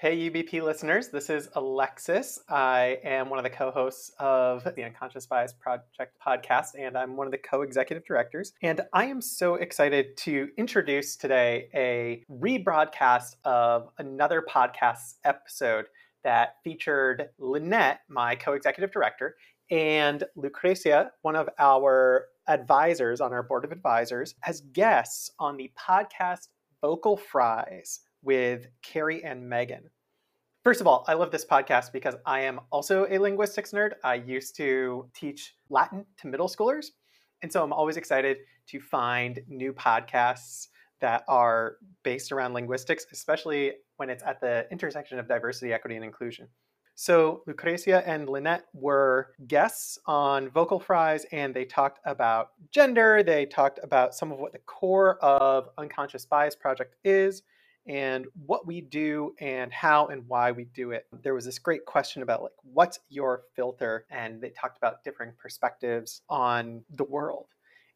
Hey, UBP listeners, this is Alexis. I am one of the co hosts of the Unconscious Bias Project podcast, and I'm one of the co executive directors. And I am so excited to introduce today a rebroadcast of another podcast episode that featured Lynette, my co executive director, and Lucrecia, one of our advisors on our board of advisors, as guests on the podcast Vocal Fries with Carrie and Megan. First of all, I love this podcast because I am also a linguistics nerd. I used to teach Latin to middle schoolers. And so I'm always excited to find new podcasts that are based around linguistics, especially when it's at the intersection of diversity, equity, and inclusion. So Lucrecia and Lynette were guests on Vocal Fries, and they talked about gender. They talked about some of what the core of Unconscious Bias Project is, and what we do and how and why we do it. There was this great question about like what's your filter and they talked about differing perspectives on the world.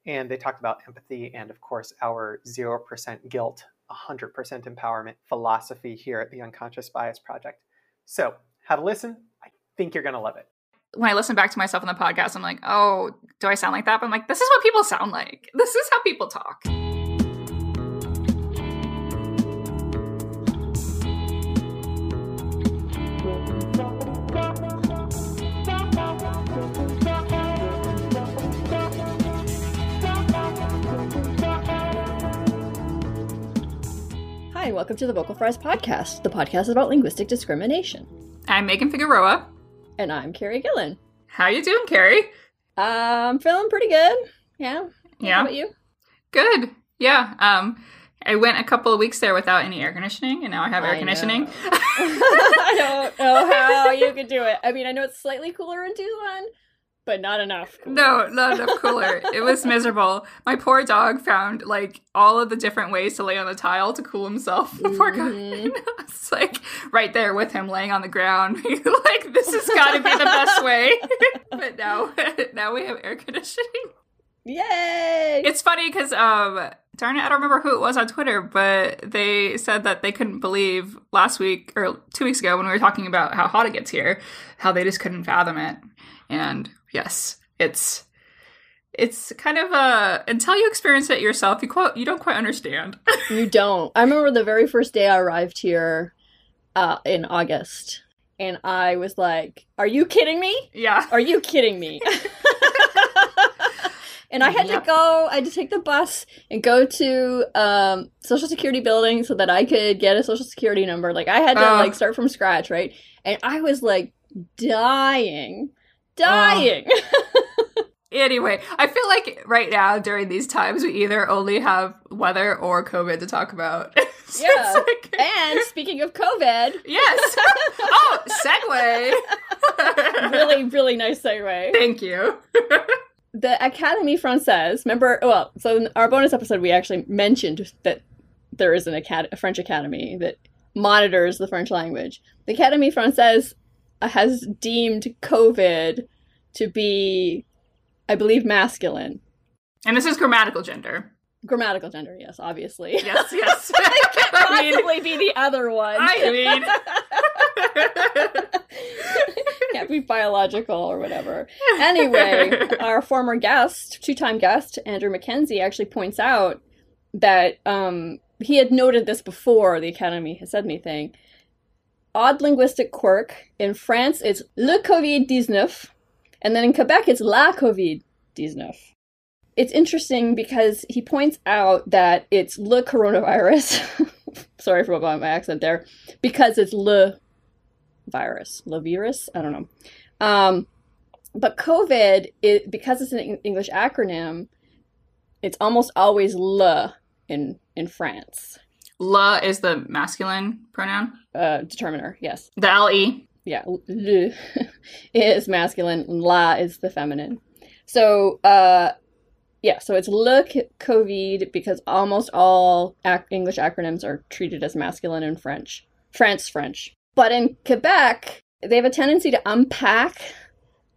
And they talked about empathy and of course our 0% guilt, 100% empowerment philosophy here at the Unconscious Bias Project. So, have a listen. I think you're going to love it when I listen back to myself on the podcast, I'm like, oh, do I sound like that? But I'm like, this is what people sound like. This is how people talk. Hi, and welcome to the Vocal Fries Podcast, the podcast about linguistic discrimination. I'm Megan Figueroa. And I'm Carrie Gillen. How you doing, Carrie? I'm feeling pretty good. Yeah. Yeah. How about you? Good. Yeah. Um, I went a couple of weeks there without any air conditioning, and now I have air I conditioning. I don't know how you could do it. I mean, I know it's slightly cooler in Tucson, but not enough. cooler. No, not enough cooler. it was miserable. My poor dog found like all of the different ways to lay on the tile to cool himself. The poor guy. It's like right there with him laying on the ground. like this has got to be the best way. but now, now we have air conditioning. Yay! It's funny because um, darn it, I don't remember who it was on Twitter, but they said that they couldn't believe last week or two weeks ago when we were talking about how hot it gets here, how they just couldn't fathom it. And yes, it's it's kind of a until you experience it yourself, you quite you don't quite understand. you don't. I remember the very first day I arrived here uh, in August, and I was like, "Are you kidding me? yeah. Are you kidding me?" and I had Yep. to go. I had to take the bus and go to um, Social Security building so that I could get a Social Security number. Like I had to Oh. like start from scratch, right? And I was like dying, Uh, dying. Anyway, I feel like right now during these times we either only have weather or COVID to talk about. So Yeah. like- and speaking of COVID, yes. oh, segue. really, really nice segue. Thank you. the Académie Française, remember, well, so in our bonus episode, we actually mentioned that there is an acad- a French academy that monitors the French language. The Académie Française has deemed COVID to be, I believe, masculine. And this is grammatical gender. Grammatical gender, yes, obviously. Yes, yes. it mean, possibly be the other one. I mean, Can't be biological or whatever. Anyway, our former guest, two-time guest, Andrew McKenzie, actually points out that um, he had noted this before the Academy has said anything. Odd linguistic quirk. In France, it's le Covid-19, and then in Quebec, it's la Covid-19. It's interesting because he points out that it's le coronavirus. Sorry for my accent there. Because it's le virus, le virus. I don't know. Um, but COVID, it, because it's an English acronym, it's almost always le in in France. La is the masculine pronoun. Uh, determiner, yes, The L E. yeah. Le is masculine, la is the feminine. So, uh, yeah, so it's le c- COVID because almost all ac- English acronyms are treated as masculine in French, France French. But in Quebec, they have a tendency to unpack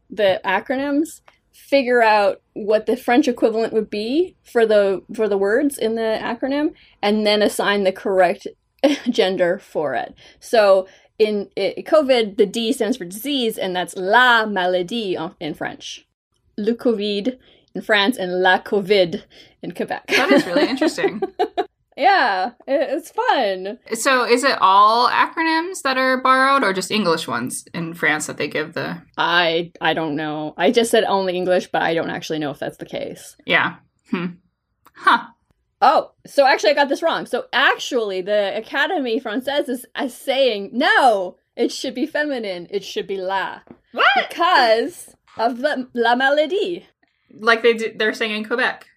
the acronyms, figure out what the French equivalent would be for the for the words in the acronym, and then assign the correct gender for it. So in, in COVID, the D stands for disease, and that's la maladie in French. Le Covid in France and la Covid in Quebec. That is really interesting. Yeah, it's fun. So is it all acronyms that are borrowed or just English ones in France that they give the I I don't know. I just said only English, but I don't actually know if that's the case. Yeah. Hmm. Huh. Oh, so actually, I got this wrong. So actually, the Académie Française is, is saying no. It should be feminine. It should be la. What? Because of the la maladie. Like they do, they're saying in Quebec.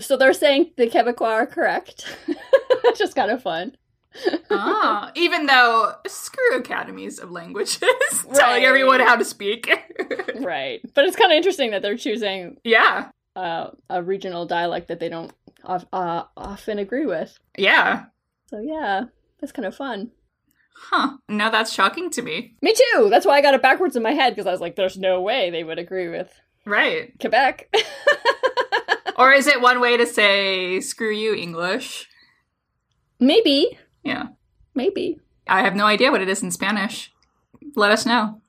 So they're saying the Quebecois are correct. Just kind of fun. oh, even though screw academies of languages telling everyone how to speak. right. But it's kind of interesting that they're choosing yeah uh, a regional dialect that they don't uh, often agree with. Yeah. So yeah, that's kind of fun. Huh. No, that's shocking to me. Me too. That's why I got it backwards in my head because I was like, there's no way they would agree with right Quebec. or is it one way to say screw you English? Maybe. Yeah. Maybe. I have no idea what it is in Spanish. Let us know.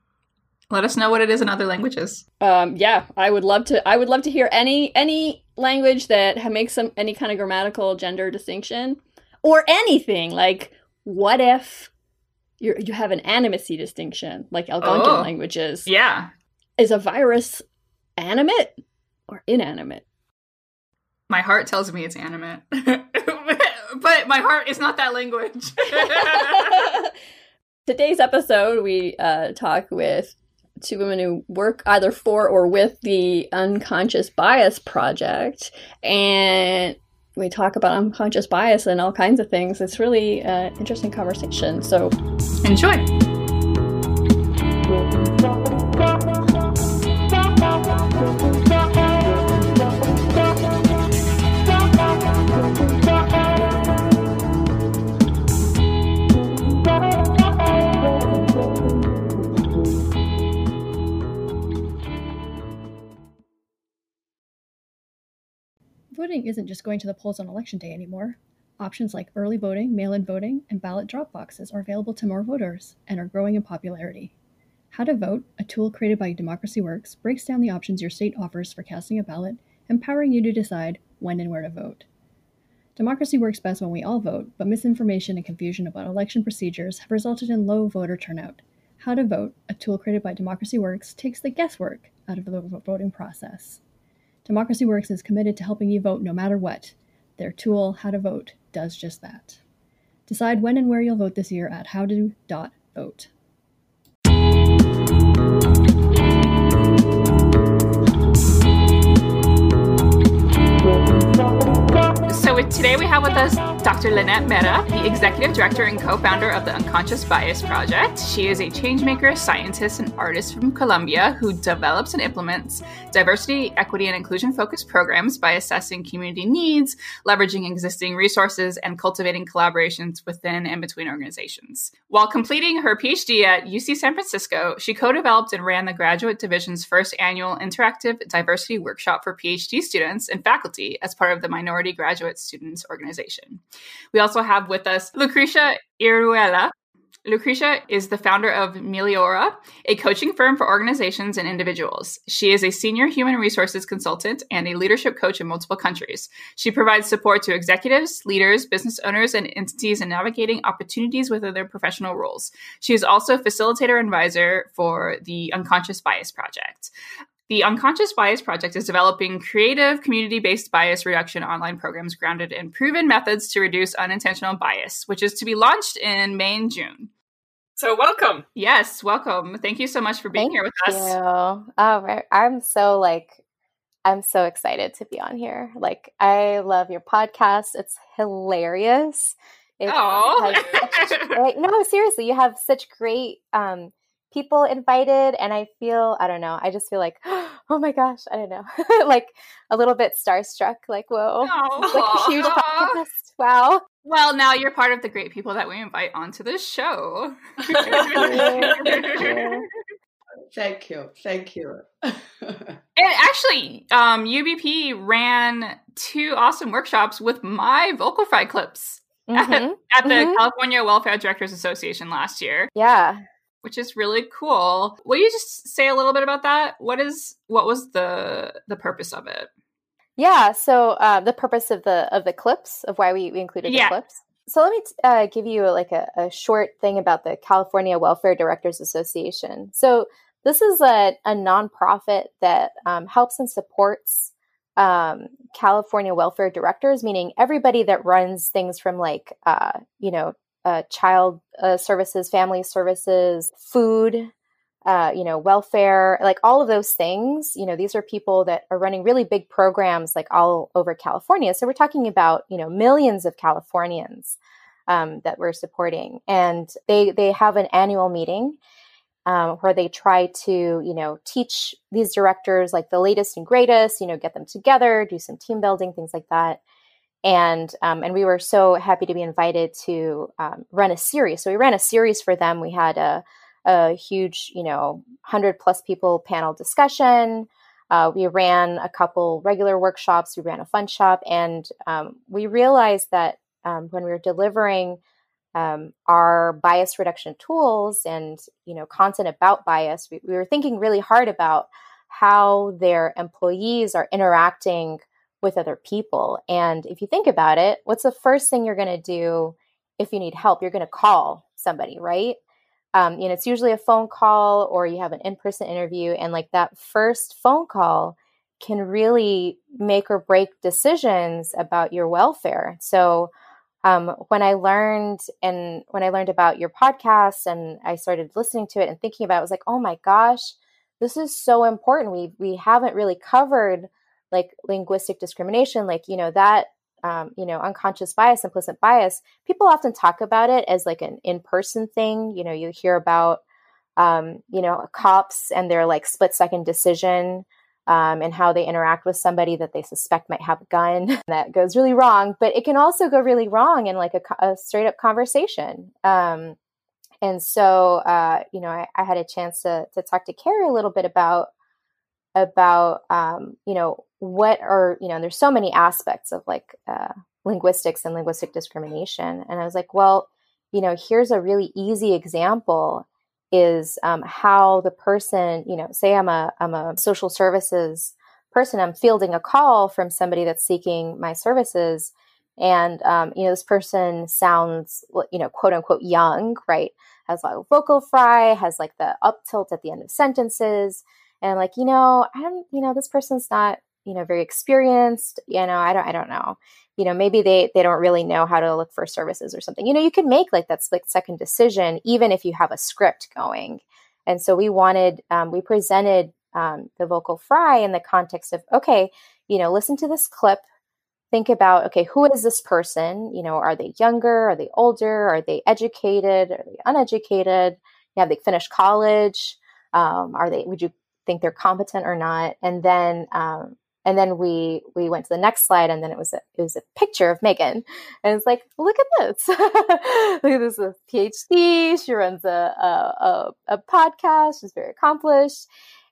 Let us know what it is in other languages. Um, yeah, I would love to. I would love to hear any any language that makes some any kind of grammatical gender distinction, or anything like what if you you have an animacy distinction like Algonquin oh, languages? Yeah, is a virus animate or inanimate? My heart tells me it's animate, but my heart is not that language. Today's episode, we uh, talk with two women who work either for or with the Unconscious Bias Project. And we talk about unconscious bias and all kinds of things. It's really an uh, interesting conversation. So enjoy. Voting isn't just going to the polls on election day anymore. Options like early voting, mail in voting, and ballot drop boxes are available to more voters and are growing in popularity. How to Vote, a tool created by Democracy Works, breaks down the options your state offers for casting a ballot, empowering you to decide when and where to vote. Democracy works best when we all vote, but misinformation and confusion about election procedures have resulted in low voter turnout. How to Vote, a tool created by Democracy Works, takes the guesswork out of the voting process. Democracy Works is committed to helping you vote no matter what. Their tool, How to Vote, does just that. Decide when and where you'll vote this year at howto.vote. So today we have with us Dr. Lynette Mehta, the executive director and co-founder of the Unconscious Bias Project. She is a changemaker, scientist, and artist from Colombia who develops and implements diversity, equity, and inclusion-focused programs by assessing community needs, leveraging existing resources, and cultivating collaborations within and between organizations. While completing her PhD at UC San Francisco, she co-developed and ran the graduate division's first annual interactive diversity workshop for PhD students and faculty as part of the Minority Graduate Students Organization. We also have with us Lucrecia Iruela. Lucrecia is the founder of Meliora, a coaching firm for organizations and individuals. She is a senior human resources consultant and a leadership coach in multiple countries. She provides support to executives, leaders, business owners, and entities in navigating opportunities within their professional roles. She is also facilitator advisor for the Unconscious Bias Project. The Unconscious Bias Project is developing creative, community based bias reduction online programs grounded in proven methods to reduce unintentional bias, which is to be launched in May and June. So, welcome. Yes, welcome. Thank you so much for being Thank here with you. us. Oh, I'm so like, I'm so excited to be on here. Like, I love your podcast. It's hilarious. oh, like, no, seriously, you have such great um, people invited and i feel i don't know i just feel like oh my gosh i don't know like a little bit starstruck like whoa like a huge podcast wow well now you're part of the great people that we invite onto this show thank you thank you and actually um, ubp ran two awesome workshops with my vocal fry clips Mhm. at the Mhm. California Welfare Directors Association last year, Yeah. Which is really cool. Will you just say a little bit about that? What is what was the the purpose of it? Yeah. So uh, the purpose of the of the clips of why we, we included Yeah. the clips. So let me t- uh, give you like a, a short thing about the California Welfare Directors Association. So this is a, a nonprofit that um, helps and supports um, California welfare directors, meaning everybody that runs things from like uh, you know uh, child uh, services, family services, food, uh, you know, welfare, like all of those things. You know, these are people that are running really big programs like all over California. So we're talking about, you know, millions of Californians um, that we're supporting. And they, they have an annual meeting um, where they try to, you know, teach these directors like the latest and greatest, you know, get them together, do some team building, things like that. And um, and we were so happy to be invited to um, run a series. So we ran a series for them. We had a a huge, you know, 100 plus people panel discussion. Uh, we ran a couple regular workshops. We ran a fun shop. And um, we realized that um, when we were delivering um, our bias reduction tools and, you know, content about bias, we, we were thinking really hard about how their employees are interacting with other people. And if you think about it, what's the first thing you're going to do if you need help? You're going to call somebody, right? um, you know, it's usually a phone call or you have an in-person interview, and like that first phone call can really make or break decisions about your welfare. So um, when I learned and when I learned about your podcast and I started listening to it and thinking about it, I was like, oh my gosh, this is so important. We we haven't really covered like linguistic discrimination, like you know that um, you know, unconscious bias, implicit bias, people often talk about it as like an in person thing. You know, you hear about, um, you know, cops and their like split second decision um, and how they interact with somebody that they suspect might have a gun. that goes really wrong, but it can also go really wrong in like a, a straight up conversation. Um, and so, uh, you know, I, I, had a chance to, to talk to Carrie a little bit about about um, you know what are you know there's so many aspects of like uh, linguistics and linguistic discrimination. And i was like well you know here's a really easy example is um, how the person you know say i'm a i'm a social services person i'm fielding a call from somebody that's seeking my services and um, you know this person sounds you know quote unquote young right? Has a lot of vocal fry has like the up tilt at the end of sentences and like you know i don't you know this person's not you know very experienced you know i don't i don't know. You know maybe they they don't really know how to look for services or something. You know you can make like that split second decision even if you have a script going. And so we wanted um, we presented um, the vocal fry in the context of okay you know listen to this clip. Think about okay who is this person? You know are they younger? Are they older? Are they educated? Are they uneducated? Have they finished college. Um, are they would you think they're competent or not. And then um, and then we we went to the next slide and then it was a, it was a picture of megan. And it's like look at this. Look at this phd she runs a, a, a, a podcast. She's very accomplished.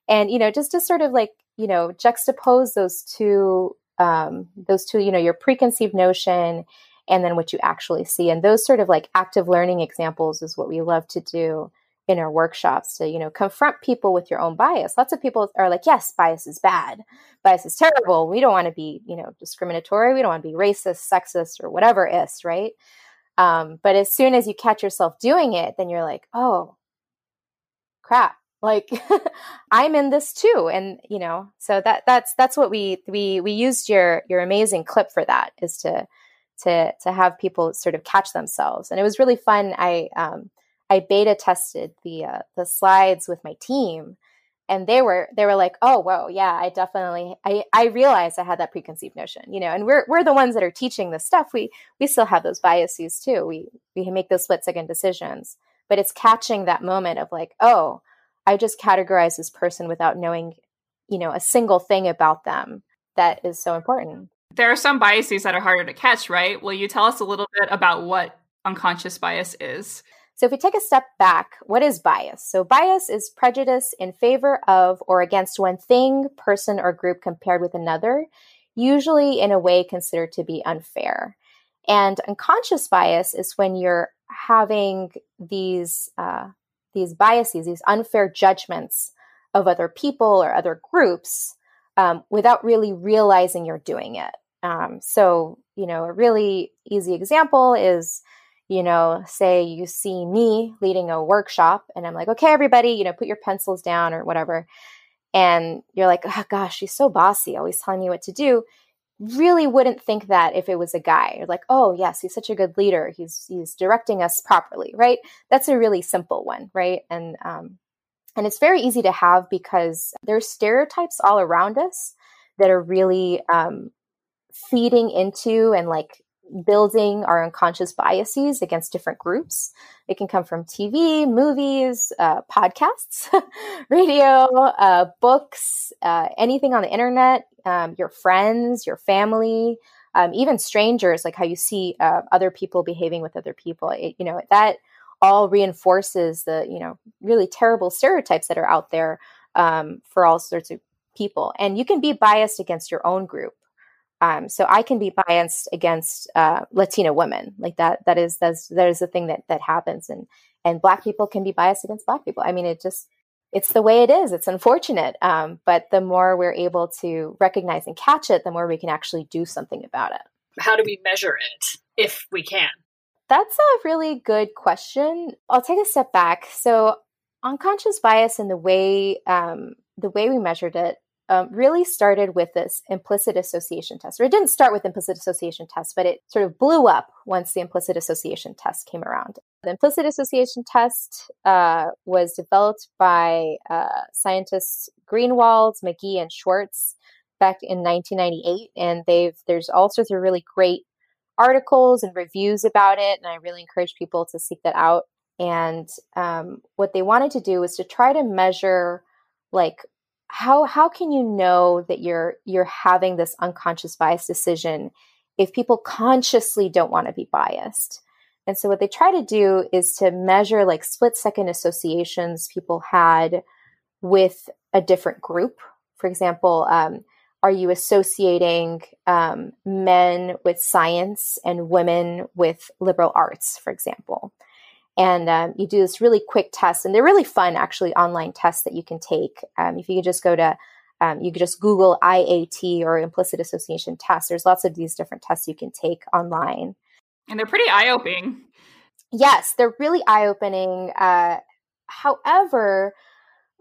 And you know just to sort of like you know juxtapose those two um, those two you know your preconceived notion and then what you actually see. And those sort of like active learning examples is what we love to do in our workshops to you know confront people with your own bias. Lots of people are like yes bias is bad. Bias is terrible. We don't want to be you know discriminatory. We don't want to be racist sexist or whatever is right? Um, but as soon as you catch yourself doing it then you're like oh crap. Like i'm in this too and you know so that that's that's what we we we used your your amazing clip for that is to to to have people sort of catch themselves. And it was really fun. I um I beta tested the uh, the slides with my team, and they were they were like, "Oh, whoa, yeah, I definitely I I realized I had that preconceived notion, you know." And we're we're the ones that are teaching this stuff. We we still have those biases too. We we make those split second decisions, but it's catching that moment of like, "Oh, I just categorized this person without knowing, you know, a single thing about them." That is so important. There are some biases that are harder to catch, right? Will you tell us a little bit about what unconscious bias is? So, if we take a step back, what is bias? So, bias is prejudice in favor of or against one thing, person, or group compared with another, usually in a way considered to be unfair. And unconscious bias is when you're having these uh, these biases, these unfair judgments of other people or other groups um, without really realizing you're doing it. Um, so, you know, a really easy example is, you know, say you see me leading a workshop and I'm like, okay, everybody, you know, put your pencils down or whatever. And you're like, oh gosh, she's so bossy, always telling me what to do. Really wouldn't think that if it was a guy. You're like, oh yes, he's such a good leader. He's he's directing us properly, right? That's a really simple one, right? And um, and it's very easy to have because there's stereotypes all around us that are really um, feeding into and like building our unconscious biases against different groups. It can come from TV, movies, uh, podcasts, radio, uh, books, uh, anything on the internet, um, your friends, your family, um, even strangers, like how you see uh, other people behaving with other people. It, you know, that all reinforces the, you know, really terrible stereotypes that are out there um, for all sorts of people. And you can be biased against your own group. Um, so I can be biased against uh, Latina women, like that. That is that's that is the thing that that happens, and and Black people can be biased against Black people. I mean, it just it's the way it is. It's unfortunate, um, but the more we're able to recognize and catch it, the more we can actually do something about it. How do we measure it, if we can? That's a really good question. I'll take a step back. So, unconscious bias and the way um, the way we measured it um, really started with this implicit association test. Or it didn't start with implicit association test, but it sort of blew up once the implicit association test came around. The implicit association test uh, was developed by uh, scientists Greenwald, McGhee, and Schwartz back in 1998, and they've there's all sorts of really great articles and reviews about it, and I really encourage people to seek that out. And um, what they wanted to do was to try to measure like how how can you know that you're you're having this unconscious bias decision if people consciously don't want to be biased? And so what they try to do is to measure like split second associations people had with a different group. For example um, are you associating um, men with science and women with liberal arts for example and um, you do this really quick test and they're really fun actually online tests that you can take. Um, if you could just go to um, you could just google iat or implicit association test there's lots of these different tests you can take online. And they're pretty eye-opening. Yes they're really eye-opening uh, however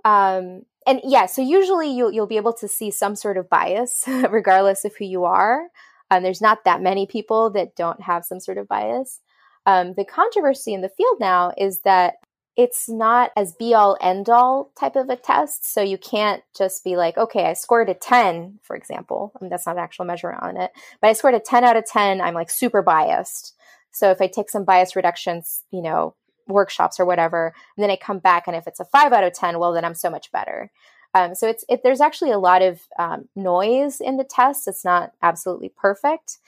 um, and yeah so usually you'll, you'll be able to see some sort of bias regardless of who you are. Um, there's not that many people that don't have some sort of bias um, the controversy in the field now is that it's not as be all end all type of a test. So you can't just be like, okay, I scored a 10, for example. I mean, that's not an actual measure on it, but I scored a 10 out of 10. I'm like super biased. So if I take some bias reductions, you know, workshops or whatever, and then I come back and if it's a five out of 10, well, then I'm so much better. Um, so it's it, there's actually a lot of um, noise in the test. It's not absolutely perfect,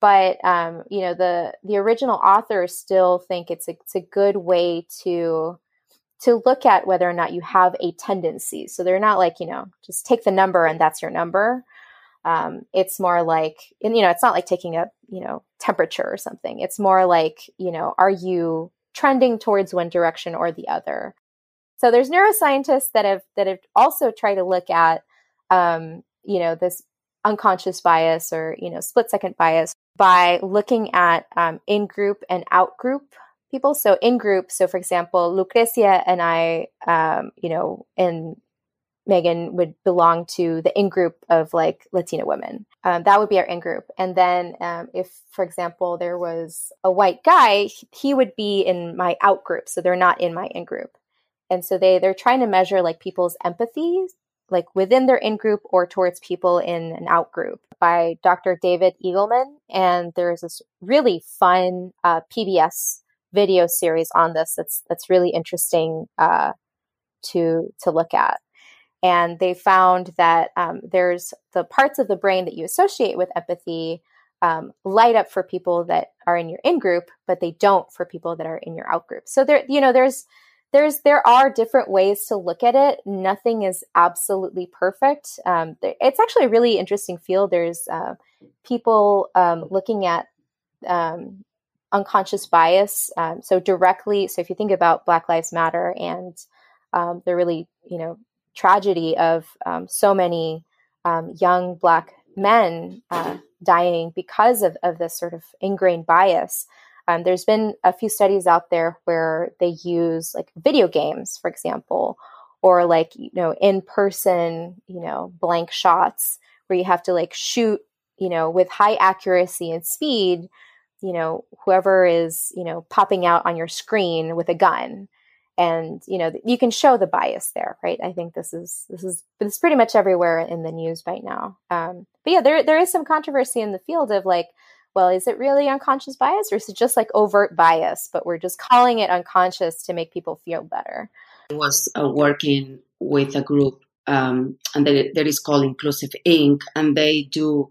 but um, you know the the original authors still think it's a, it's a good way to to look at whether or not you have a tendency. So they're not like you know just take the number and that's your number. Um, it's more like and you know it's not like taking a you know temperature or something. It's more like you know are you trending towards one direction or the other? So there's neuroscientists that have that have also tried to look at um, you know this unconscious bias or you know split second bias by looking at um, in group and out group people. So in group so for example lucrecia and i um, you know and megan would belong to the in group of like latina women. Um, that would be our in group and then um, if for example there was a white guy he would be in my out group so they're not in my in group and so they they're trying to measure like people's empathy like within their in group or towards people in an out group by Dr. David Eagleman. And there's this really fun uh, PBS video series on this that's that's really interesting uh, to to look at. And they found that um, there's the parts of the brain that you associate with empathy um, light up for people that are in your in group, but they don't for people that are in your out group. So there, you know, there's there's there are different ways to look at it. Nothing is absolutely perfect. Um, it's actually a really interesting field. There's uh, people um, looking at um, unconscious bias. Um, so directly, so if you think about Black Lives Matter and um, the really, you know, tragedy of um, so many young Black men uh, dying because of, of this sort of ingrained bias. Um, there's been a few studies out there where they use like video games, for example, or like you know in person, you know, blank shots where you have to like shoot, you know, with high accuracy and speed, you know, whoever is you know popping out on your screen with a gun. And you know you can show the bias there right? I think this is this is it's pretty much everywhere in the news right now. Um, but yeah there there is some controversy in the field of like well is it really unconscious bias or is it just like overt bias but we're just calling it unconscious to make people feel better i was uh, working with a group um, and that is called inclusive inc and they do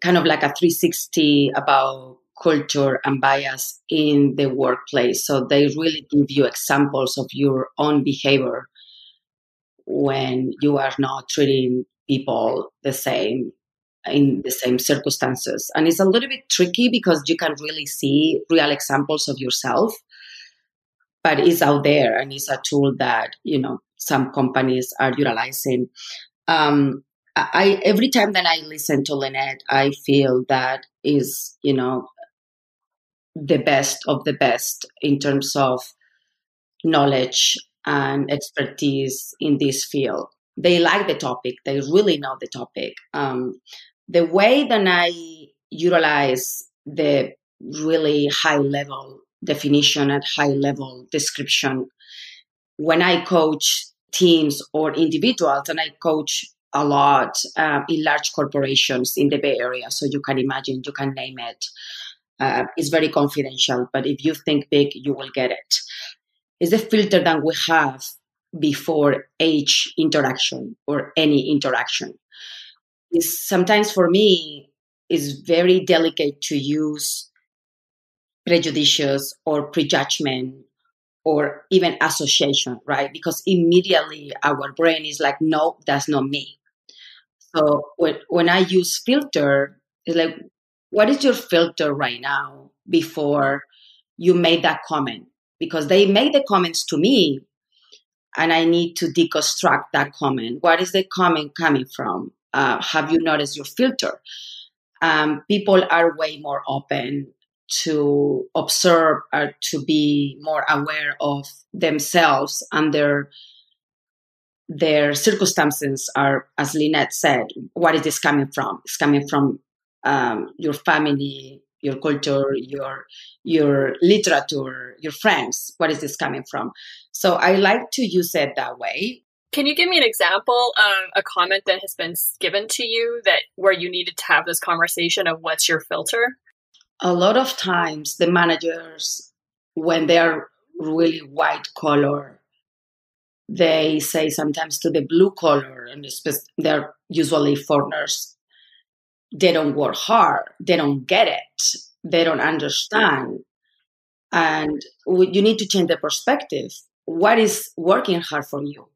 kind of like a 360 about culture and bias in the workplace. So they really give you examples of your own behavior when you are not treating people the same in the same circumstances. And it's a little bit tricky because you can really see real examples of yourself, but it's out there and it's a tool that, you know, some companies are utilizing. Um, I every time that I listen to Lynette, I feel that is, you know, the best of the best in terms of knowledge and expertise in this field. They like the topic, they really know the topic. Um, the way that I utilize the really high level definition and high level description when I coach teams or individuals, and I coach a lot um, in large corporations in the Bay Area. So you can imagine, you can name it uh, is very confidential, but if you think big, you will get it. It's the filter that we have before each interaction or any interaction. Is sometimes for me is very delicate to use prejudice or prejudgment or even association, right? Because immediately our brain is like, no, that's not me. So when, when I use filter, it's like, what is your filter right now before you made that comment? Because they made the comments to me and I need to deconstruct that comment. What is the comment coming from? Uh, have you noticed your filter? Um, people are way more open to observe or to be more aware of themselves and their their circumstances are, as Lynette said, what is this coming from? It's coming from um, your family, your culture, your your literature, your friends. What is this coming from? So I like to use it that way. Can you give me an example of a comment that has been given to you that where you needed to have this conversation of what's your filter? A lot of times the managers when they are really white collar they say sometimes to the blue collar and they're usually foreigners they don't work hard, they don't get it, they don't understand. And you need to change the perspective. What is working hard for you?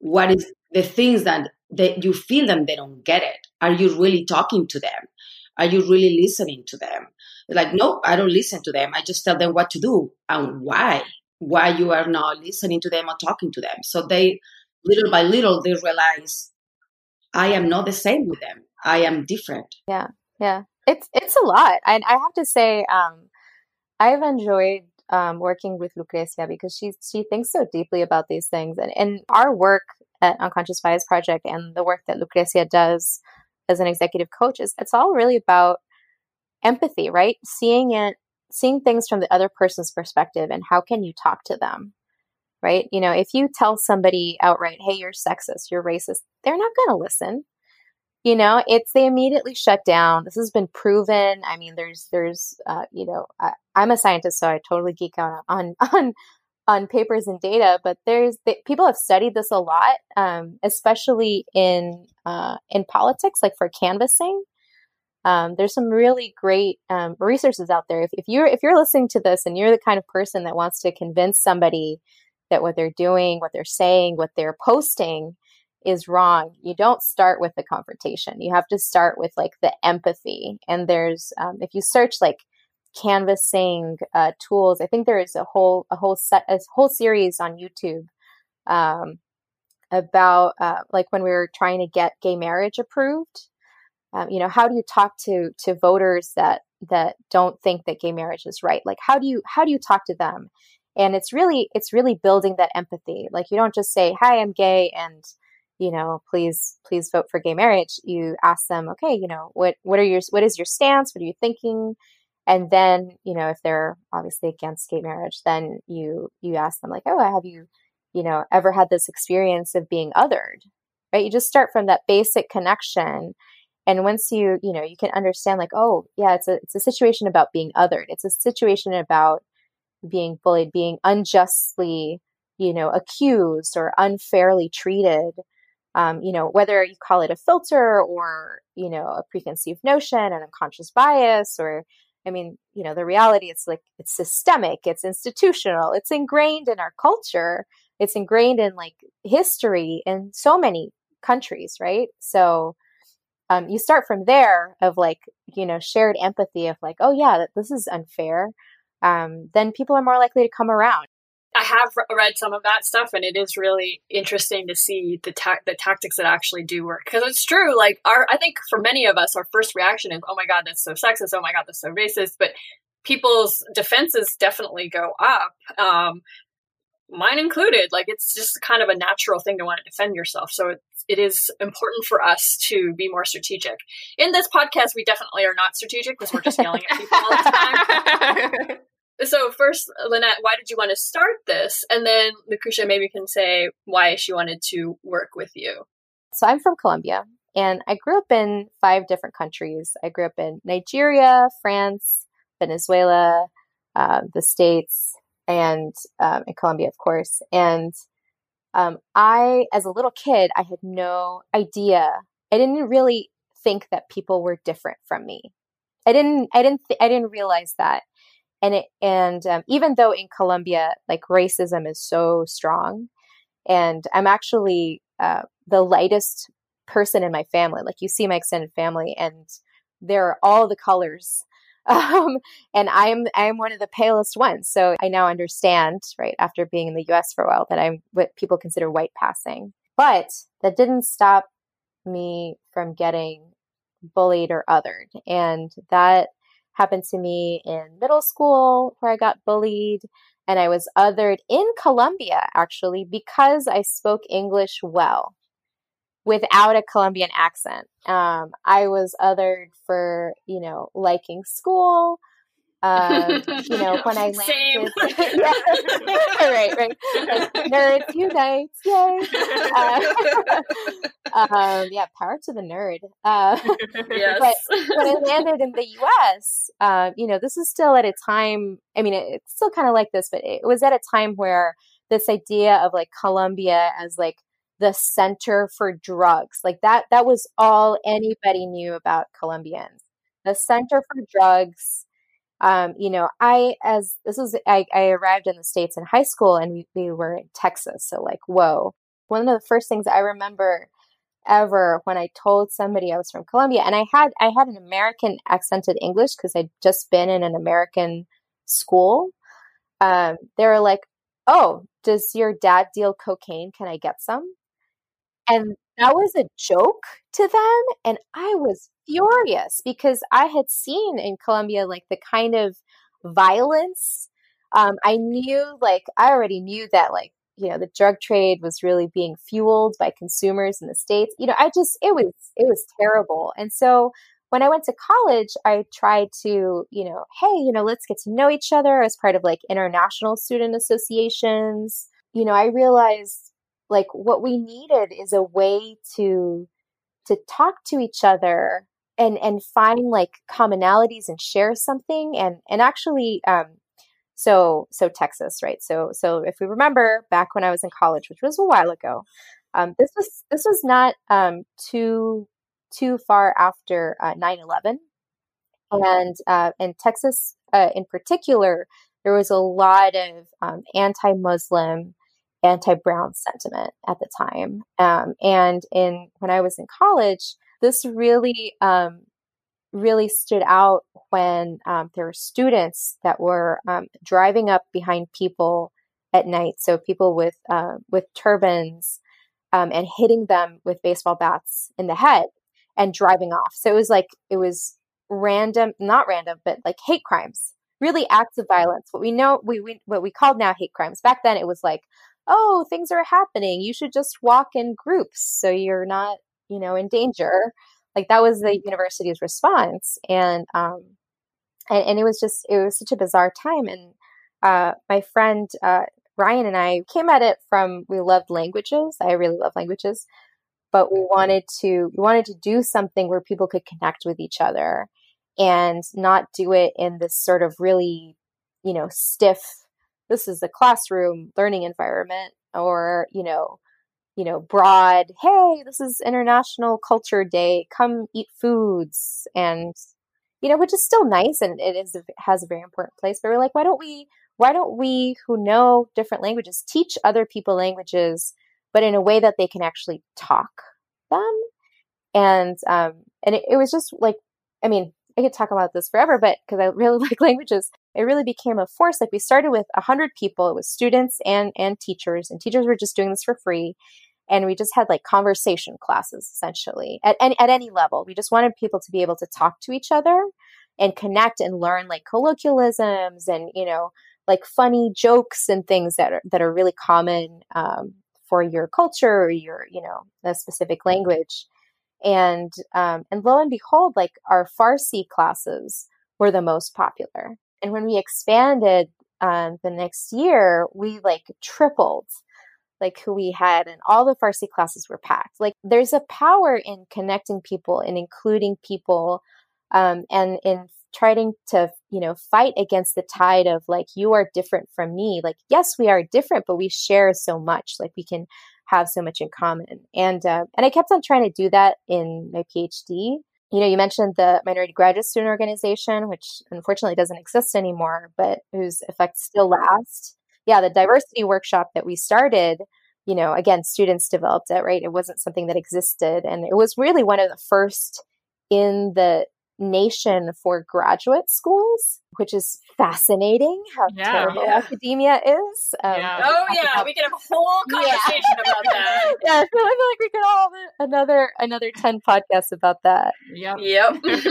What is the things that they, you feel them they don't get it? Are you really talking to them? Are you really listening to them? like, no, I don't listen to them. I just tell them what to do and why. Why you are not listening to them or talking to them. So they, little by little, they realize I am not the same with them. I am different. Yeah, yeah. It's it's a lot. And I have to say, um, I've enjoyed um, working with Lucrecia because she she thinks so deeply about these things. And and our work at Unconscious Bias Project and the work that Lucrecia does as an executive coach is it's all really about empathy, right? Seeing it, seeing things from the other person's perspective, and how can you talk to them, right? You know, if you tell somebody outright, "Hey, you're sexist, you're racist," they're not going to listen you know it's they immediately shut down. This has been proven. I mean there's there's uh, you know I, am a scientist so i totally geek out on on on papers and data but there's people have studied this a lot um, especially in uh, in politics like for canvassing. Um, there's some really great um, resources out there. If, if you're if you're listening to this and you're the kind of person that wants to convince somebody that what they're doing what they're saying what they're posting is wrong, you don't start with the confrontation. You have to start with like the empathy. And there's, um, if you search like canvassing uh, tools. I think there is a whole a whole set a whole series on YouTube um, about uh, like when we were trying to get gay marriage approved. Um, you know, how do you talk to to voters that that don't think that gay marriage is right? Like, how do you how do you talk to them? And it's really it's really building that empathy. Like, you don't just say, "Hi, I'm gay," and you know, please please vote for gay marriage. You ask them, okay, you know, what what are your what is your stance? What are you thinking? and then you know if they're obviously against gay marriage then you you ask them like oh have you you know ever had this experience of being othered right you just start from that basic connection and once you you know you can understand like oh yeah it's a it's a situation about being othered it's a situation about being bullied being unjustly you know accused or unfairly treated um, you know whether you call it a filter or you know a preconceived notion an unconscious bias or I mean, you know, the reality it's like it's systemic, it's institutional, it's ingrained in our culture, it's ingrained in like history in so many countries, right? So um, you start from there of like, you know, shared empathy of like, oh yeah, this is unfair. Um, then people are more likely to come around. I have read some of that stuff, and it is really interesting to see the ta- the tactics that actually do work. Because it's true, like our I think for many of us, our first reaction is, "Oh my god, that's so sexist! Oh my god, that's so racist!" But people's defenses definitely go up, um, mine included. Like it's just kind of a natural thing to want to defend yourself. So it, it is important for us to be more strategic. In this podcast, we definitely are not strategic because we're just yelling at people all the time. So first, Lynette, why did you want to start this? And then Lucrecia maybe can say why she wanted to work with you. So I'm from Colombia and I grew up in five different countries. I grew up in Nigeria, France, Venezuela, uh, the States, and um, in Colombia, of course. And um, I, as a little kid, I had no idea. I didn't really think that people were different from me. I didn't. I didn't. Th- I didn't realize that and it, and um, even though in Colombia like racism is so strong, and I'm actually uh, the lightest person in my family. Like you see my extended family, and there are all the colors. Um, and I'm I'm one of the palest ones. So I now understand, right, after being in the U.S. for a while, that I'm what people consider white passing. But that didn't stop me from getting bullied or othered, and that happened to me in middle school where I got bullied. And I was othered in Colombia, actually, because I spoke English well without a Colombian accent. Um, I was othered for, you know, liking school, um, you know, when I landed, yeah, right, right, like, nerds yay! Uh, um, yeah, power to the nerd. Uh, yes. But when I landed in the U.S., uh, you know, this is still at a time. I mean, it, it's still kind of like this, but it was at a time where this idea of like Colombia as like the center for drugs, like that, that was all anybody knew about Colombians. The center for drugs um, you know, I as this was I, I, arrived in the states in high school, and we, we were in Texas. So like, whoa! One of the first things I remember ever when I told somebody I was from Colombia, and I had I had an American accented English because I'd just been in an American school. Um, they were like, "Oh, does your dad deal cocaine? Can I get some?" And that was a joke to them. And I was furious because I had seen in Colombia like the kind of violence. Um, I knew, like, I already knew that, like, you know, the drug trade was really being fueled by consumers in the states. You know, I just it was it was terrible. And so when I went to college, I tried to, you know, hey, you know, let's get to know each other as part of like international student associations. You know, I realized like what we needed is a way to to talk to each other and and find like commonalities and share something. And and actually um so so texas right? So so if we remember back when i was in college which was a while ago um this was this was not um too too far after uh, 9-11 and uh in texas uh, in particular there was a lot of um, anti-muslim anti-Brown sentiment at the time. Um, and in when I was in college, this really um, really stood out when um, there were students that were um, driving up behind people at night. So people with uh, with turbans um, and hitting them with baseball bats in the head and driving off. So it was like it was random, not random, but like hate crimes, really acts of violence. What we know, we, we what we called now hate crimes. Back then, it was like, oh, things are happening. You should just walk in groups so you're not, you know, in danger. Like that was the university's response, and um, and, and it was just it was such a bizarre time. And uh, my friend uh, Ryan and I came at it from we loved languages. I really love languages, but we wanted to we wanted to do something where people could connect with each other and not do it in this sort of really, you know, stiff this is the classroom learning environment or, you know, you know, broad, hey, this is International Culture Day, come eat foods and you know, which is still nice and it is has a very important place. But we're like, why don't we why don't we who know different languages teach other people languages but in a way that they can actually talk them and um and it, it was just like i mean i could talk about this forever but because i really like languages it really became a force. Like we started with 100 people. It was students and and teachers and teachers were just doing this for free. And we just had like conversation classes essentially at any, at any level. We just wanted people to be able to talk to each other and connect and learn like colloquialisms and you know like funny jokes and things that are that are really common um, for your culture or your you know a specific language. And um, and lo and behold like our farsi classes were the most popular and when we expanded um, the next year we like tripled like who we had and all the farsi classes were packed. Like there's a power in connecting people and including people um, and in trying to you know fight against the tide of like you are different from me. Like yes we are different but we share so much like we can have so much in common. And uh, and i kept on trying to do that in my phd you know you mentioned the minority graduate student organization which unfortunately doesn't exist anymore but whose effects still last yeah the diversity workshop that we started you know again students developed it right? It wasn't something that existed and it was really one of the first in the nation for graduate schools, which is fascinating how yeah, terrible yeah. academia is. Um, yeah. Oh yeah, we could have a whole conversation yeah. about that. yeah, I feel like we could all have another another ten podcasts about that. Yep. Yep.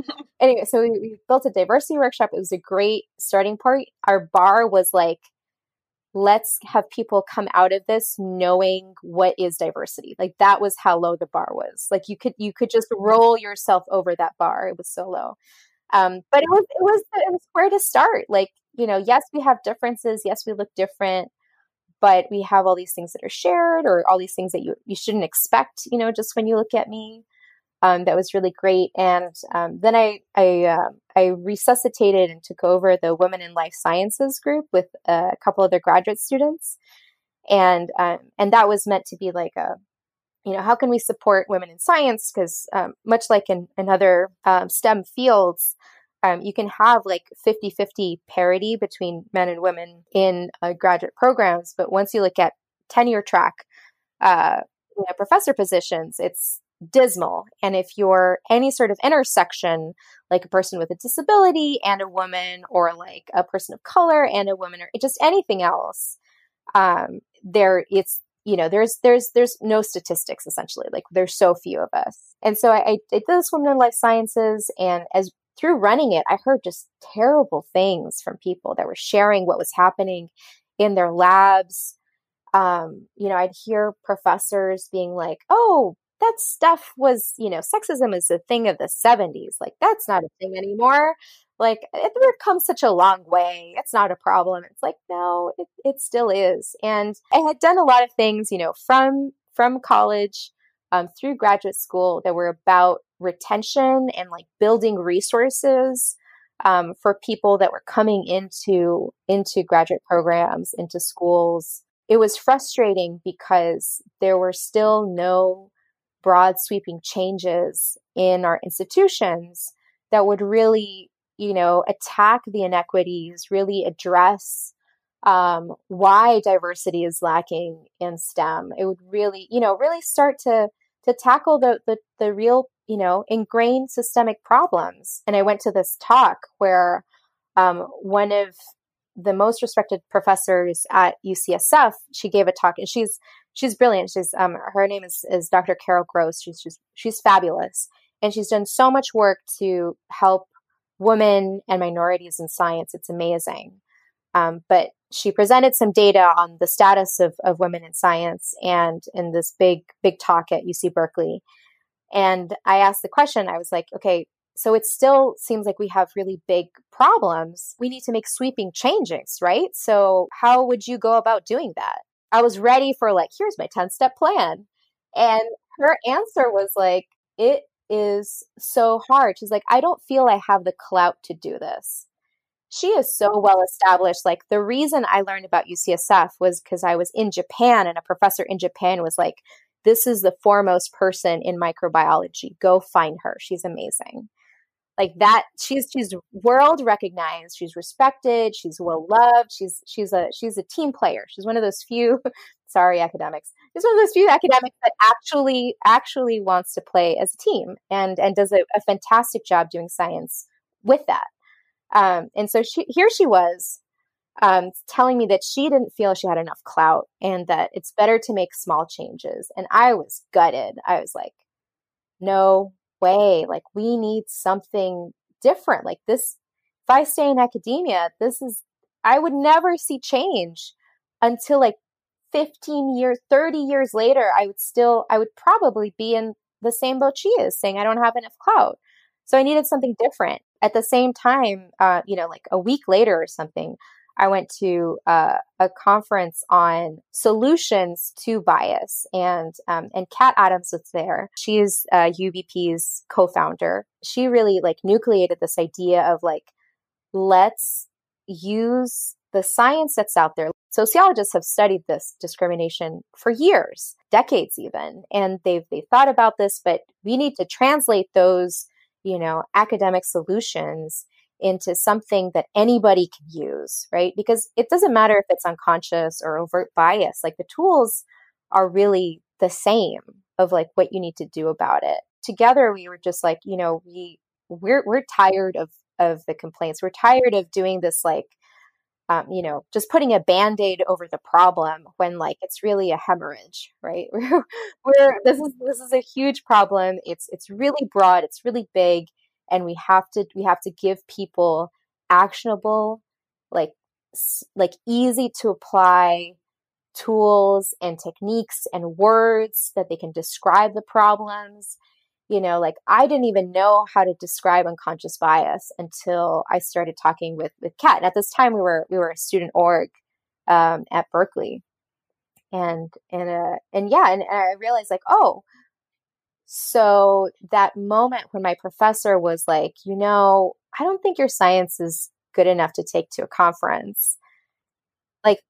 anyway, so we, we built a diversity workshop. It was a great starting point. Our bar was like let's have people come out of this knowing what is diversity like that was how low the bar was like you could you could just roll yourself over that bar it was so low um but it was it was it was where to start. Like you know yes we have differences. Yes we look different but we have all these things that are shared or all these things that you you shouldn't expect you know just when you look at me. Um, that was really great. And um, then I I, uh, I resuscitated and took over the Women in Life Sciences group with a couple other graduate students, and um, and that was meant to be like a you know how can we support women in science because um, much like in, in other um, STEM fields. Um, you can have like 50 50 parity between men and women in uh, graduate programs, but once you look at tenure track uh, you know, professor positions, it's dismal. And if you're any sort of intersection, like a person with a disability and a woman, or like a person of color and a woman, or just anything else, um, there it's you know there's there's there's no statistics essentially. Like there's so few of us, and so I, I did this woman in life sciences, and as through running it, I heard just terrible things from people that were sharing what was happening in their labs. Um, you know, I'd hear professors being like, "Oh, that stuff was, you know, sexism is a thing of the 70s. Like, that's not a thing anymore. Like, we've come such a long way. It's not a problem. It's like, no, it, it still is. And I had done a lot of things, you know, from from college um, through graduate school that were about retention and like building resources um, for people that were coming into into graduate programs, into schools. It was frustrating because there were still no broad sweeping changes in our institutions that would really you know attack the inequities really address um, why diversity is lacking in stem it would really you know really start to to tackle the, the the real you know, ingrained systemic problems. And I went to this talk where um, one of the most respected professors at UCSF, she gave a talk, and she's she's brilliant. She's um, her name is is Dr. Carol Gross. She's just she's fabulous, and she's done so much work to help women and minorities in science. It's amazing. Um, but she presented some data on the status of, of women in science and in this big big talk at UC Berkeley. And I asked the question. I was like, okay, so it still seems like we have really big problems. We need to make sweeping changes, right? So how would you go about doing that? I was ready for like, here's my 10 step plan. And her answer was like, it is so hard. She's like, I don't feel I have the clout to do this. She is so well established. Like, the reason I learned about UCSF was because I was in Japan and a professor in Japan was like, this is the foremost person in microbiology. Go find her. She's amazing. Like that, she's she's world recognized. She's respected. She's well loved. She's she's a she's a team player. She's one of those few. sorry, academics. She's one of those few academics that actually actually wants to play as a team and and does a, a fantastic job doing science with that. Um, and so she here she was um, telling me that she didn't feel she had enough clout and that it's better to make small changes. And I was gutted. I was like, no way. Like, we need something different. Like, this, if I stay in academia, this is, I would never see change until like 15 years, 30 years later. I would still, I would probably be in the same boat she is saying, I don't have enough clout. So I needed something different. At the same time, uh, you know, like a week later or something, I went to uh, a conference on solutions to bias, and um, and Kat Adams was there. She's uh, UBP's co-founder. She really like nucleated this idea of like let's use the science that's out there. Sociologists have studied this discrimination for years, decades even, and they've they've thought about this, but we need to translate those, you know, academic solutions into something that anybody can use, right? Because it doesn't matter if it's unconscious or overt bias, like the tools are really the same of like what you need to do about it. Together we were just like, you know, we we're we're tired of of the complaints. We're tired of doing this like um, you know, just putting a band-aid over the problem when like it's really a hemorrhage, right? We're, we're this is this is a huge problem. It's it's really broad, it's really big, and we have to we have to give people actionable like like easy to apply tools and techniques and words that they can describe the problems. You know like i didn't even know how to describe unconscious bias until i started talking with with kat and at this time we were we were a student org um, at berkeley. And and uh and yeah and, and i realized like oh so that moment when my professor was like, you know, I don't think your science is good enough to take to a conference. Like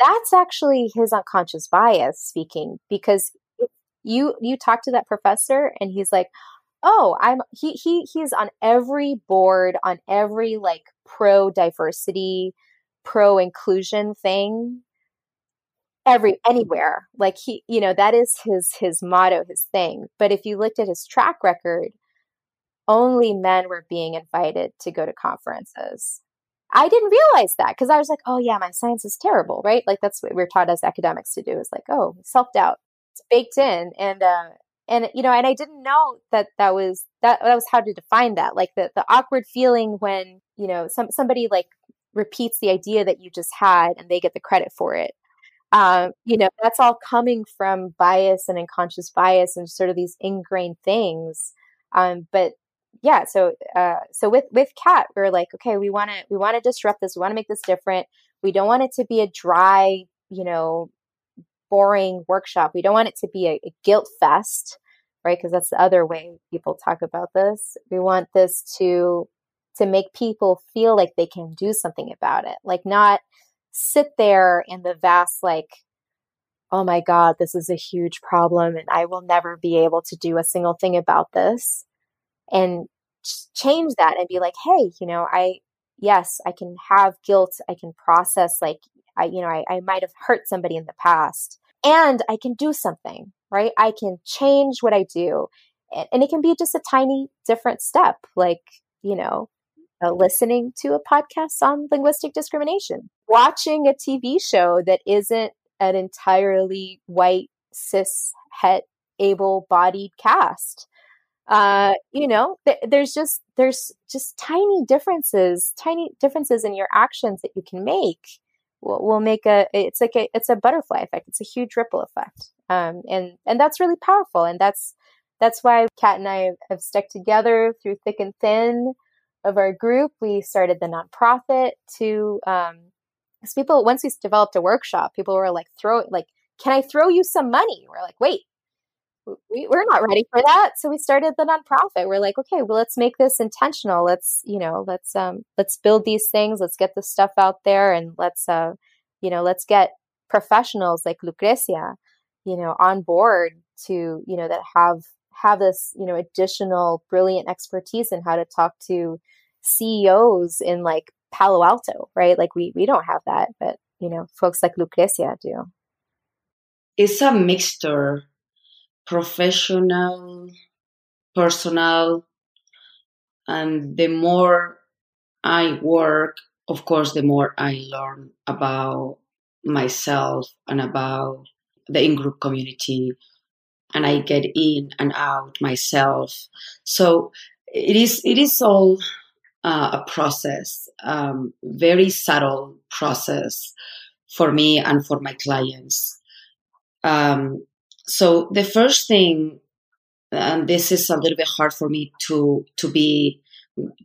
that's actually his unconscious bias speaking because you you talk to that professor and he's like, "Oh, I'm he he he's on every board on every like pro diversity, pro inclusion thing every anywhere. Like he you know that is his his motto his thing. But if you looked at his track record only men were being invited to go to conferences. I didn't realize that because i was like oh yeah my science is terrible right? Like that's what we're taught as academics to do is like oh self-doubt. It's baked in and uh and you know and i didn't know that that was that that was how to define that. Like the the awkward feeling when you know some somebody like repeats the idea that you just had and they get the credit for it um, you know, that's all coming from bias and unconscious bias and sort of these ingrained things. Um, but yeah, so uh, so with with Kat, we are like, okay, we want to we want to disrupt this. We want to make this different. We don't want it to be a dry, you know, boring workshop. We don't want it to be a, a guilt fest, right? Because that's the other way people talk about this. We want this to to make people feel like they can do something about it, like not sit there in the vast, like, oh my God, this is a huge problem and I will never be able to do a single thing about this. And change that and be like, hey, you know, I, yes, I can have guilt. I can process, like, I, you know, I, I might have hurt somebody in the past and I can do something, right? I can change what I do. and it can be just a tiny different step, like, you know, uh, listening to a podcast on linguistic discrimination, watching a TV show that isn't an entirely white, cis, het, able bodied cast. Uh, you know, th- there's just there's just tiny differences, tiny differences in your actions that you can make will, will make a it's like a it's a butterfly effect. It's a huge ripple effect, um, and and that's really powerful. And that's that's why Kat and I have, have stuck together through thick and thin of our group. We started the nonprofit to um, because people once we developed a workshop, people were like, "Throw like, can I throw you some money?" We're like, "Wait, we, we're not ready for that." So we started the nonprofit. We're like, "Okay, well, let's make this intentional. Let's you know, let's um, let's build these things. Let's get this stuff out there, and let's uh, you know, let's get professionals like Lucrecia, you know, on board to you know that have have this you know additional brilliant expertise in how to talk to CEOs in like Palo Alto, right? Like we we don't have that, but you know, folks like Lucrecia do. It's a mixture, professional, personal, and the more I work, of course, the more I learn about myself and about the in-group community and I get in and out myself. So it is it is all uh, a process, um, very subtle process for me and for my clients. Um, so the first thing, and this is a little bit hard for me to to be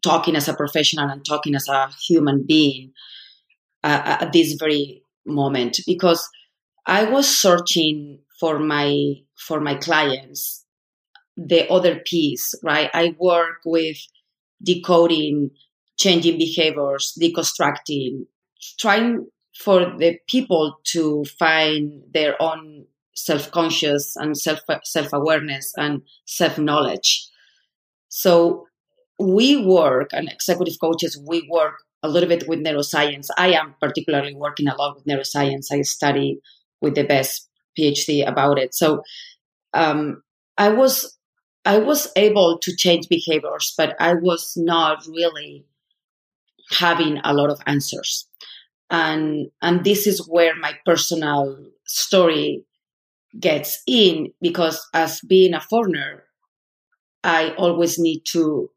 talking as a professional and talking as a human being uh, at this very moment because I was searching for my for my clients the other piece, right? I work with decoding changing behaviors, deconstructing, trying for the people to find their own self-conscious and self self-awareness and self-knowledge. So we work and executive coaches, we work a little bit with neuroscience. I am particularly working a lot with neuroscience. I study with the best PhD about it. So um, I was I was able to change behaviors, but I was not really having a lot of answers. And and this is where my personal story gets in because as being a foreigner, I always need to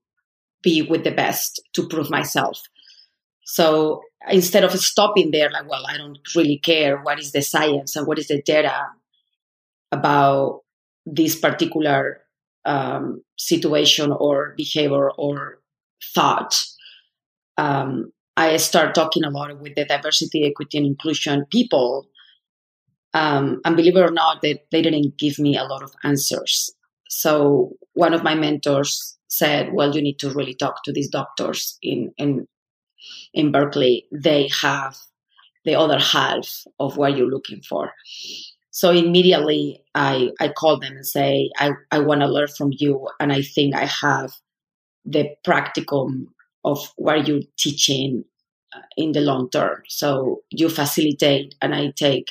be with the best to prove myself. So instead of stopping there, like, well, I don't really care what is the science and what is the data about this particular um, situation or behavior or thought, um, I start talking a lot with the diversity, equity, and inclusion people. Um, and believe it or not, they, they didn't give me a lot of answers. So one of my mentors said, "Well, you need to really talk to these doctors in in in Berkeley. They have the other half of what you're looking for." So immediately I, I call them and say, I, I want to learn from you. And I think I have the practicum of what you're teaching uh, in the long term. So you facilitate and I take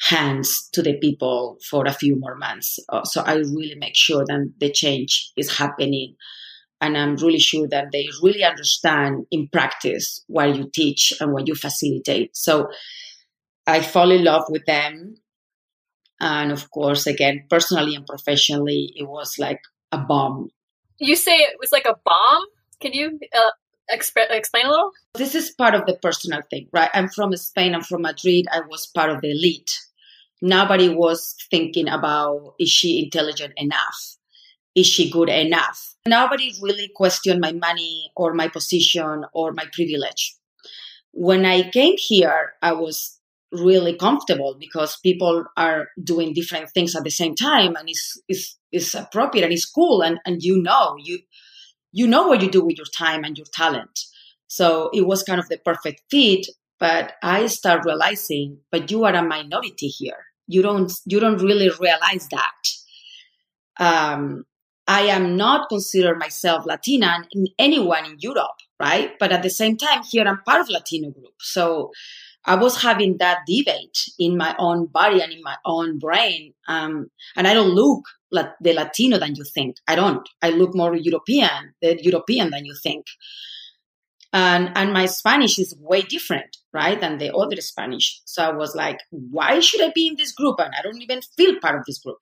hands to the people for a few more months. Uh, so I really make sure that the change is happening. And I'm really sure that they really understand in practice what you teach and what you facilitate. So I fall in love with them and of course, again, personally and professionally, it was like a bomb. You say it was like a bomb? Can you uh, exp- explain a little? This is part of the personal thing, right? I'm from Spain, I'm from Madrid, I was part of the elite. Nobody was thinking about is she intelligent enough? Is she good enough? Nobody really questioned my money or my position or my privilege. When I came here, I was really comfortable because people are doing different things at the same time and it's it's, it's appropriate and it's cool and, and you know you you know what you do with your time and your talent. So it was kind of the perfect fit but i start realizing but you are a minority here. You don't you don't really realize that. Um, i am not consider myself latina in anyone in europe right? But at the same time here i'm part of latino group. So I was having that debate in my own body and in my own brain. Um, and I don't look like the Latino than you think. I don't. I look more European, the European than you think. And, and my Spanish is way different, right, than the other Spanish. So I was like, why should I be in this group? And I don't even feel part of this group.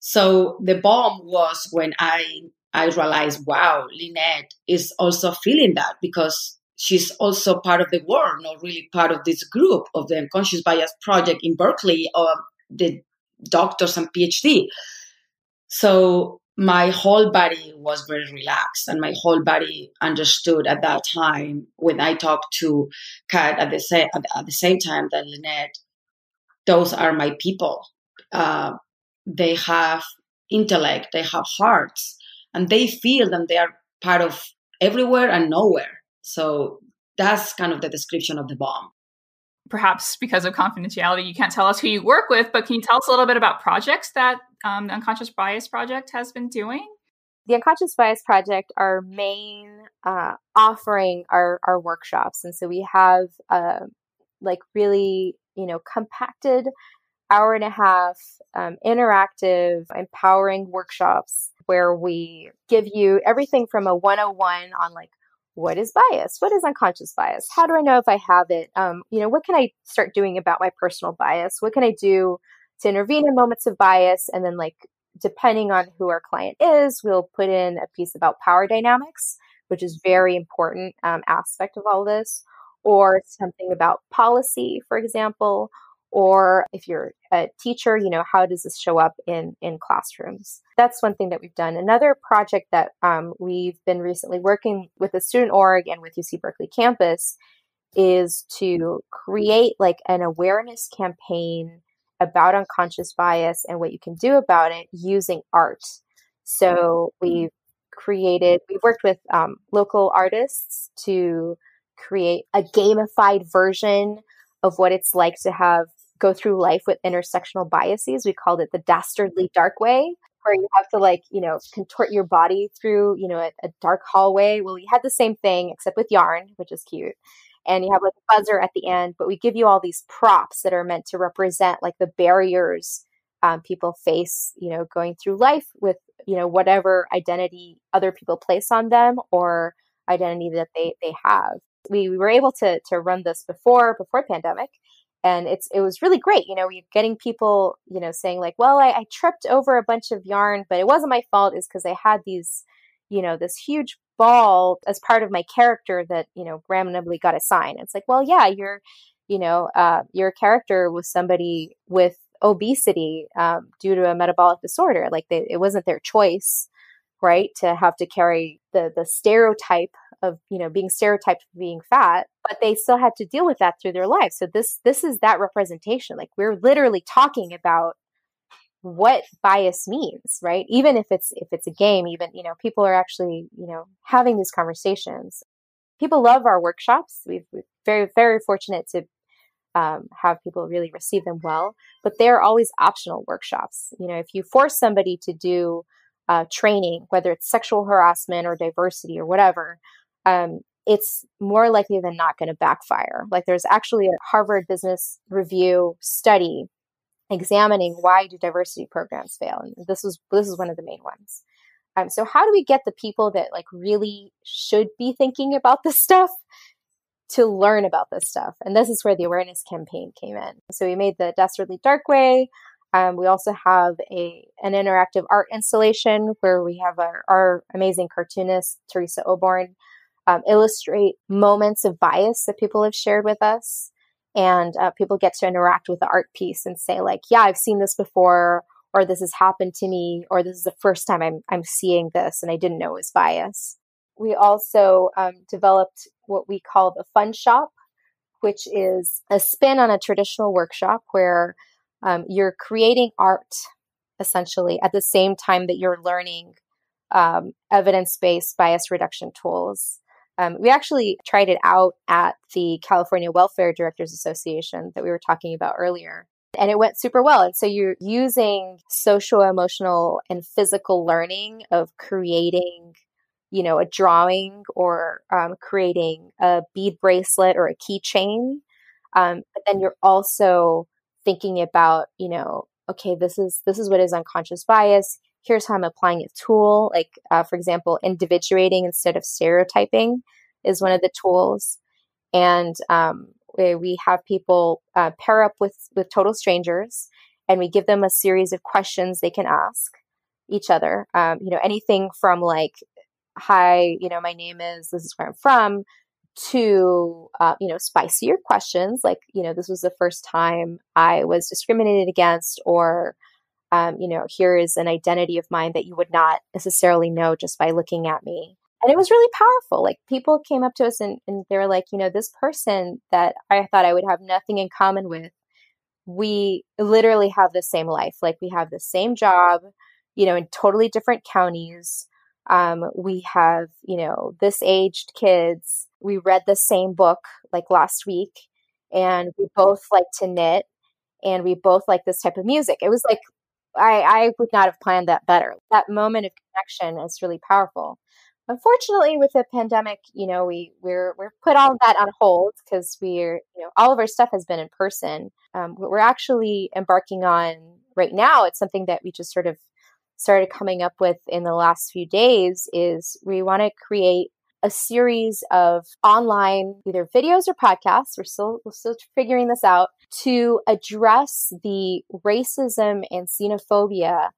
So the bomb was when I I realized, wow, Lynette is also feeling that because she's also part of the world, not really part of this group of the unconscious bias project in Berkeley or the doctors and PhD. So my whole body was very relaxed and my whole body understood at that time when I talked to Kat at the same at the same time that Lynette, those are my people. Uh, they have intellect, they have hearts, and they feel that they are part of everywhere and nowhere. So that's kind of the description of the bomb. Perhaps because of confidentiality, you can't tell us who you work with, but can you tell us a little bit about projects that um, the Unconscious Bias Project has been doing? The Unconscious Bias Project, our main uh, offering are our workshops. And so we have uh, like really, you know, compacted hour and a half um, interactive, empowering workshops where we give you everything from a 101 on like what is bias? What is unconscious bias? How do i know if i have it? Um, you know what can i start doing about my personal bias? What can i do to intervene in moments of bias? And then like depending on who our client is we'll put in a piece about power dynamics which is very important um, aspect of all this or something about policy for example or if you're a teacher you know how does this show up in in classrooms? That's one thing that we've done. Another project that um, we've been recently working with the student org and with uc berkeley campus is to create like an awareness campaign about unconscious bias and what you can do about it using art. So we've created we've worked with um, local artists to create a gamified version of what it's like to have go through life with intersectional biases. We called it the dastardly dark way, where you have to like, you know, contort your body through, you know, a, a dark hallway. Well, we had the same thing except with yarn, which is cute. And you have like a buzzer at the end, but we give you all these props that are meant to represent like the barriers um, people face, you know, going through life with, you know, whatever identity other people place on them or identity that they they have. We, we were able to to run this before before pandemic, and it's it was really great you know you're getting people you know saying like well I, I tripped over a bunch of yarn but it wasn't my fault is because i had these you know this huge ball as part of my character that you know randomly got assigned. It's like well yeah you're you know uh, your character was somebody with obesity um, due to a metabolic disorder. Like they, it wasn't their choice right to have to carry the the stereotype of you know being stereotyped for being fat but they still had to deal with that through their life so this this is that representation. Like we're literally talking about what bias means right? Even if it's if it's a game even you know people are actually you know having these conversations. People love our workshops. We've, we're very very fortunate to um, have people really receive them well but they're always optional workshops. You know if you force somebody to do uh, training whether it's sexual harassment or diversity or whatever um, it's more likely than not going to backfire. Like there's actually a Harvard Business Review study examining why do diversity programs fail, and this was this is one of the main ones. Um, so how do we get the people that like really should be thinking about this stuff to learn about this stuff? And this is where the awareness campaign came in. So we made the Dastardly Dark Way. Um, we also have a an interactive art installation where we have our, our amazing cartoonist Teresa Oborn um, illustrate moments of bias that people have shared with us. And uh, people get to interact with the art piece and say, like, yeah, I've seen this before, or this has happened to me, or this is the first time I'm, I'm seeing this and I didn't know it was bias. We also um, developed what we call the Fun Shop, which is a spin on a traditional workshop where um, you're creating art essentially at the same time that you're learning um, evidence based bias reduction tools. Um, we actually tried it out at the California Welfare Directors Association that we were talking about earlier. And it went super well. And so you're using social, emotional, and physical learning of creating, you know, a drawing or um, creating a bead bracelet or a keychain Um, but then you're also thinking about, you know, okay, this is this is what is unconscious bias. Here's how I'm applying a tool. Like, uh, for example, individuating instead of stereotyping is one of the tools. And um, we, have people uh, pair up with with total strangers, and we give them a series of questions they can ask each other. Um, you know, anything from like, "Hi, you know, my name is. This is where I'm from," to uh, you know spicier questions like you know this was the first time i was discriminated against or um, you know here is an identity of mine that you would not necessarily know just by looking at me. And it was really powerful. Like people came up to us and, and they were like you know this person that i thought i would have nothing in common with we literally have the same life. Like we have the same job you know in totally different counties. Um, we have you know this aged kids. We read the same book like last week and we both like to knit and we both like this type of music. It was like i i would not have planned that better. That moment of connection is really powerful. Unfortunately with the pandemic you know we we're we're put all that on hold because we're you know all of our stuff has been in person. Um, what we're actually embarking on right now it's something that we just sort of started coming up with in the last few days is we want to create a series of online either videos or podcasts. We're still we're still figuring this out to address the racism and xenophobia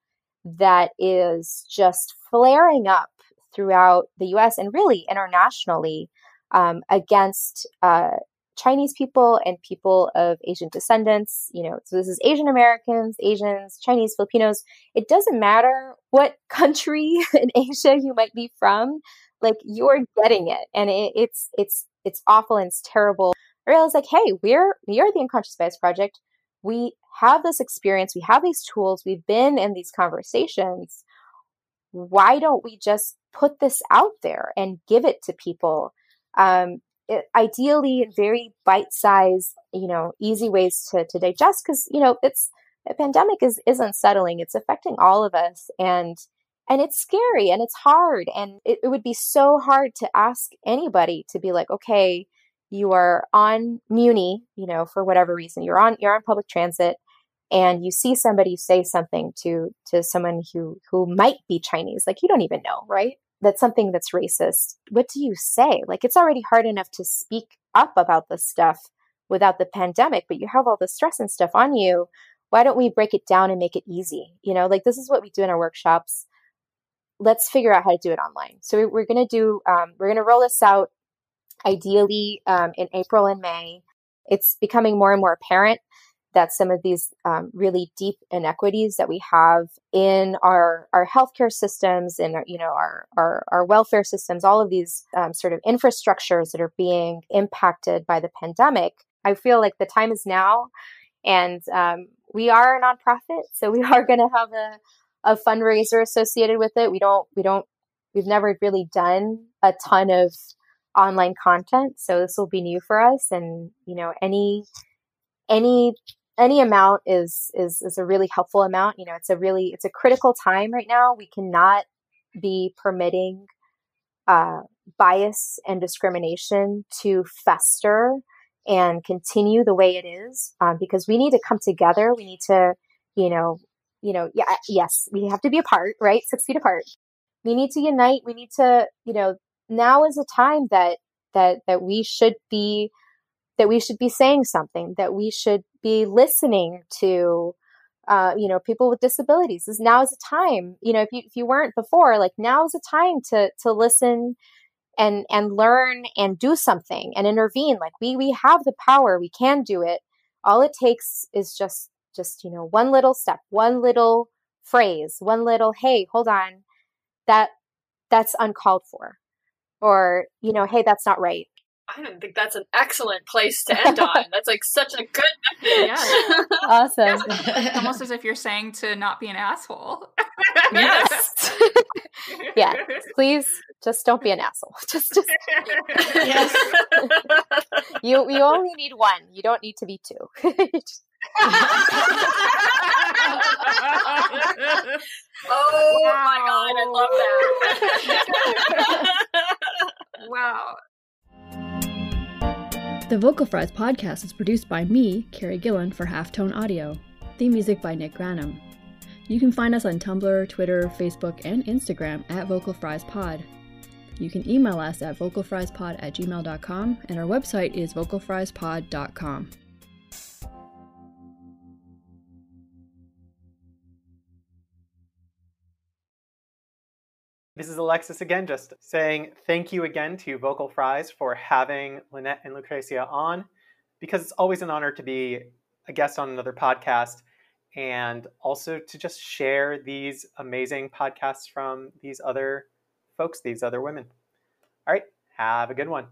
that is just flaring up throughout the U.S. and really internationally um, against uh, Chinese people and people of Asian descendants. You know, so this is Asian Americans, Asians, Chinese, Filipinos. It doesn't matter what country in Asia you might be from like you're getting it. And it, it's it's it's awful and it's terrible. I realized like hey we're we are the unconscious bias project. We have this experience. We have these tools. We've been in these conversations. Why don't we just put this out there and give it to people? Um, ideally in very bite-sized you know easy ways to, to digest because you know it's a pandemic is is unsettling it's affecting all of us and and it's scary and it's hard and it, it would be so hard to ask anybody to be like okay you are on muni you know for whatever reason. You're on you're on public transit and you see somebody say something to to someone who who might be chinese. Like you don't even know right that's something that's racist what do you say? Like it's already hard enough to speak up about this stuff without the pandemic but you have all the stress and stuff on you. Why don't we break it down and make it easy? You know like this is what we do in our workshops. Let's figure out how to do it online. So we're going to do, um, we're going to roll this out ideally um, in April and May. It's becoming more and more apparent that some of these um, really deep inequities that we have in our our healthcare systems and you know our our, our welfare systems, all of these um, sort of infrastructures that are being impacted by the pandemic. I feel like the time is now, and um, we are a nonprofit, so we are going to have a a fundraiser associated with it. We don't we don't we've never really done a ton of online content, so this will be new for us. And you know, any any any amount is is is a really helpful amount. You know, it's a really it's a critical time right now. We cannot be permitting uh, bias and discrimination to fester and continue the way it is um, because we need to come together. We need to, you know, you know, yeah, yes, we have to be apart, right? Six feet apart. We need to unite. We need to, you know, now is a time that that that we should be that we should be saying something. That we should be listening to, uh, you know, people with disabilities. This now is a time. You know, if you if you weren't before, like now is a time to to listen and and learn and do something and intervene. Like we we have the power. We can do it. All it takes is just just you know one little step one little phrase one little hey hold on that that's uncalled for or you know hey that's not right I don't think that's an excellent place to end on. That's like such a good message. Yeah. awesome. almost as if you're saying to not be an asshole. yes. yeah. Please just don't be an asshole. Just just Yes. you you only need one. You don't need to be two oh wow. my god, I love that. wow. The Vocal Fries podcast is produced by me, Carrie Gillen, for Halftone Audio. Theme music by Nick Granum. You can find us on Tumblr, Twitter, Facebook, and Instagram at Vocal Fries Pod. You can email us at vocalfriespod at gmail.com, and our website is vocalfriespod.com. This is Alexis again, just saying thank you again to Vocal Fries for having Lynette and Lucrecia on, because it's always an honor to be a guest on another podcast and also to just share these amazing podcasts from these other folks, these other women. All right, have a good one.